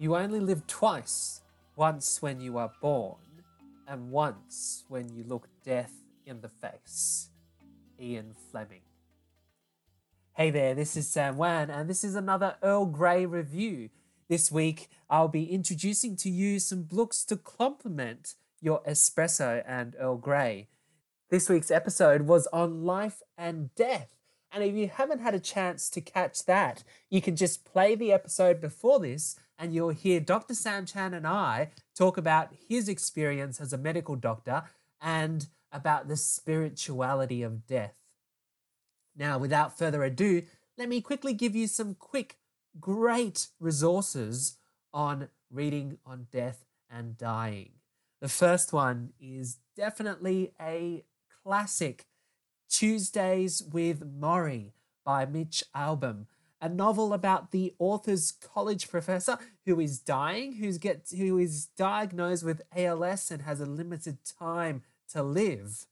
You only live twice once when you are born, and once when you look death in the face. Ian Fleming. Hey there, this is Sam Wan, and this is another Earl Grey review. This week, I'll be introducing to you some books to complement your espresso and Earl Grey. This week's episode was on life and death. And if you haven't had a chance to catch that, you can just play the episode before this and you'll hear Dr. Sam Chan and I talk about his experience as a medical doctor and about the spirituality of death. Now, without further ado, let me quickly give you some quick, great resources on reading on death and dying. The first one is definitely a classic Tuesdays with Morrie by Mitch Albom, a novel about the author's college professor who is dying, who's gets who is diagnosed with ALS and has a limited time to live.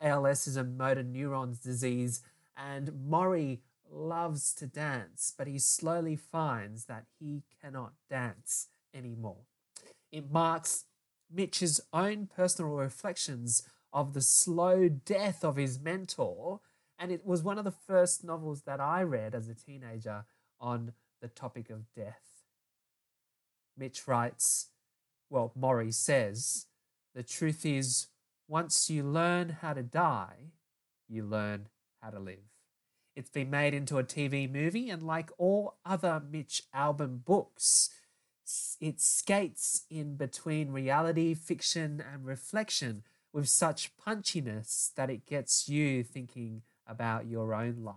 ALS is a motor neurons disease, and Morrie loves to dance, but he slowly finds that he cannot dance anymore. It marks Mitch's own personal reflections of the slow death of his mentor. And it was one of the first novels that I read as a teenager on the topic of death. Mitch writes, well, Morrie says, the truth is, once you learn how to die, you learn how to live. It's been made into a TV movie, and like all other Mitch Albom books, it skates in between reality, fiction, and reflection with such punchiness that it gets you thinking about your own life.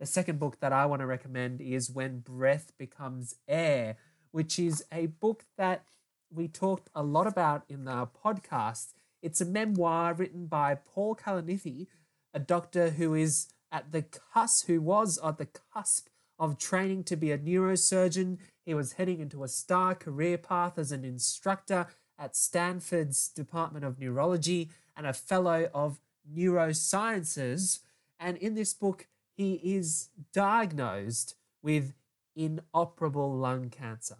The second book that I want to recommend is When Breath Becomes Air, which is a book that we talked a lot about in our podcast. It's a memoir written by Paul Kalanithi, a doctor who is at the cusp, who was at the cusp of training to be a neurosurgeon. He was heading into a star career path as an instructor at Stanford's Department of Neurology and a fellow of neurosciences. And in this book, he is diagnosed with inoperable lung cancer.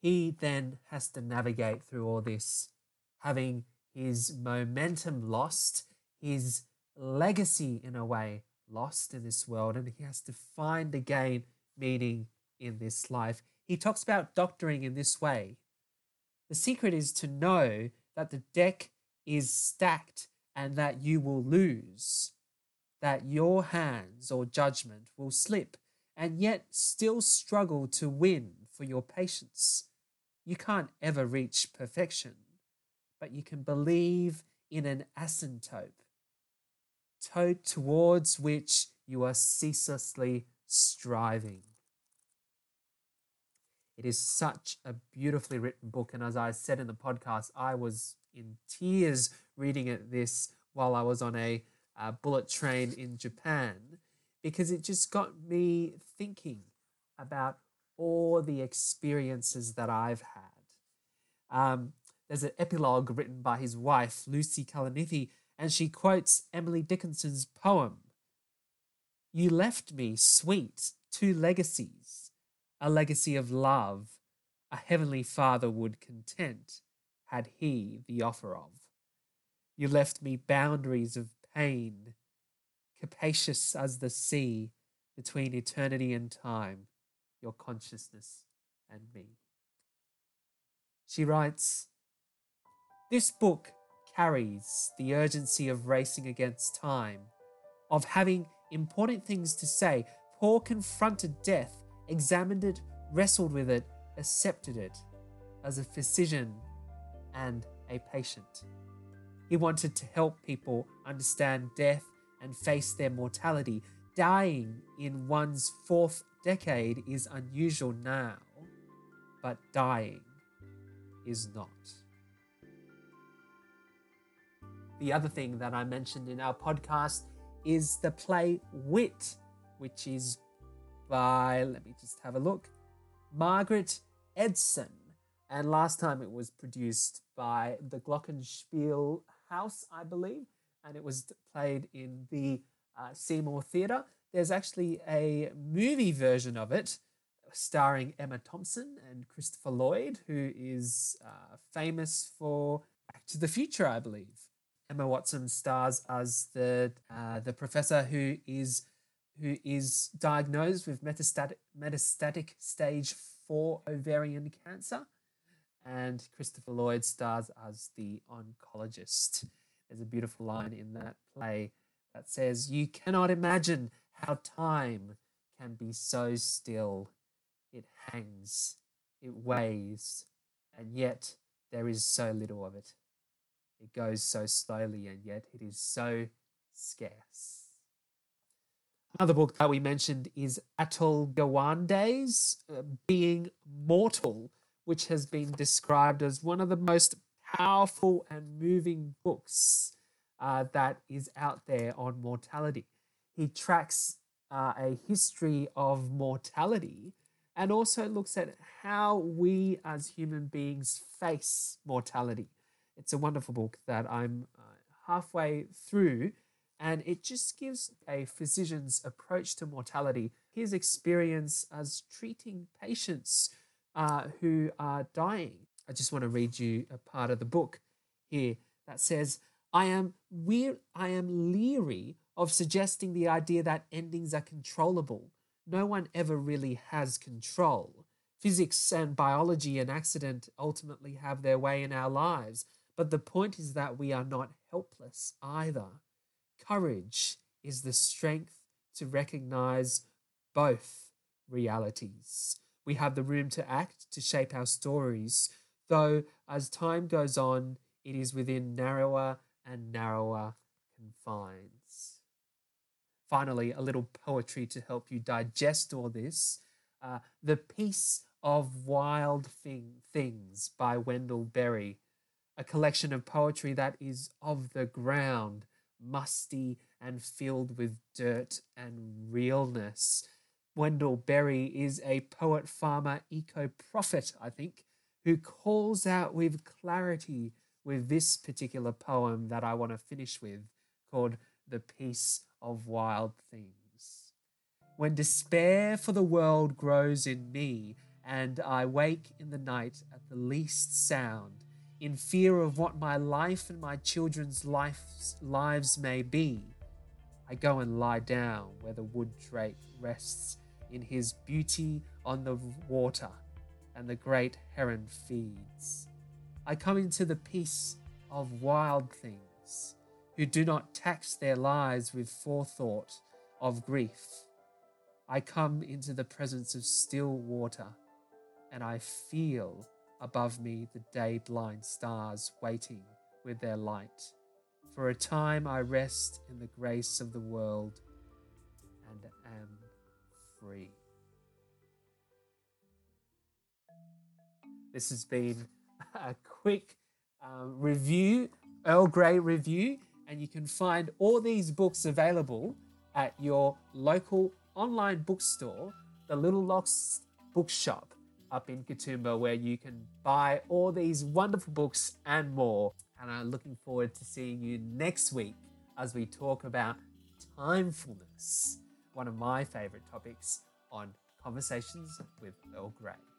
He then has to navigate through all this, having his momentum lost, his legacy in a way lost in this world, and he has to find again meaning in this life. He talks about doctoring in this way. The secret is to know that the deck is stacked and that you will lose, that your hands or judgment will slip, and yet still struggle to win for your patients. You can't ever reach perfection, but you can believe in an asymptote, towards which you are ceaselessly striving. It is such a beautifully written book. And as I said in the podcast, I was in tears reading it this while I was on a uh, bullet train in Japan because it just got me thinking about all the experiences that I've had. Um, there's an epilogue written by his wife, Lucy Kalanithi, and she quotes Emily Dickinson's poem You left me, sweet, two legacies a legacy of love a heavenly Father would content had he the offer of. You left me boundaries of pain, capacious as the sea between eternity and time, your consciousness and me. She writes, This book carries the urgency of racing against time, of having important things to say. Paul confronted death examined it, wrestled with it, accepted it as a physician and a patient. He wanted to help people understand death and face their mortality. Dying in one's fourth decade is unusual now, but dying is not. The other thing that I mentioned in our podcast is the play Wit, which is by, let me just have a look, Margaret Edson. And last time it was produced by the Glockenspiel House, I believe, and it was played in the uh, Seymour Theatre. There's actually a movie version of it starring Emma Thompson and Christopher Lloyd, who is uh, famous for Back to the Future, I believe. Emma Watson stars as the uh, the professor who is who is diagnosed with metastatic metastatic stage four ovarian cancer, and Christopher Lloyd stars as the oncologist. There's a beautiful line in that play that says, "You cannot imagine how time can be so still. It hangs, it weighs, and yet there is so little of it." It goes so slowly, and yet it is so scarce. Another book that we mentioned is Atul Gawande's uh, Being Mortal, which has been described as one of the most powerful and moving books uh, that is out there on mortality. He tracks uh, a history of mortality and also looks at how we as human beings face mortality. It's a wonderful book that I'm uh, halfway through, and it just gives a physician's approach to mortality, his experience as treating patients uh, who are dying. I just want to read you a part of the book here that says, I am weir- I am leery of suggesting the idea that endings are controllable. No one ever really has control. Physics and biology and accident ultimately have their way in our lives, but the point is that we are not helpless either. Courage is the strength to recognize both realities. We have the room to act, to shape our stories, though as time goes on, it is within narrower and narrower confines. Finally, a little poetry to help you digest all this. Uh, the Peace of Wild thing, Things by Wendell Berry a collection of poetry that is of the ground, musty and filled with dirt and realness. Wendell Berry is a poet, farmer, eco prophet, I think, who calls out with clarity with this particular poem that I want to finish with called The Peace of Wild Things. When despair for the world grows in me, and I wake in the night at the least sound, in fear of what my life and my children's lives, lives may be, I go and lie down where the wood drake rests in his beauty on the water and the great heron feeds. I come into the peace of wild things who do not tax their lives with forethought of grief. I come into the presence of still water and I feel above me the day blind stars waiting with their light. For a time I rest in the grace of the world and am free. This has been a quick uh, review, Earl Grey review, and you can find all these books available at your local online bookstore, the Little Locks Bookshop up in Katoomba where you can buy all these wonderful books and more. And I'm looking forward to seeing you next week as we talk about timefulness, one of my favorite topics on Conversations with Earl Grey.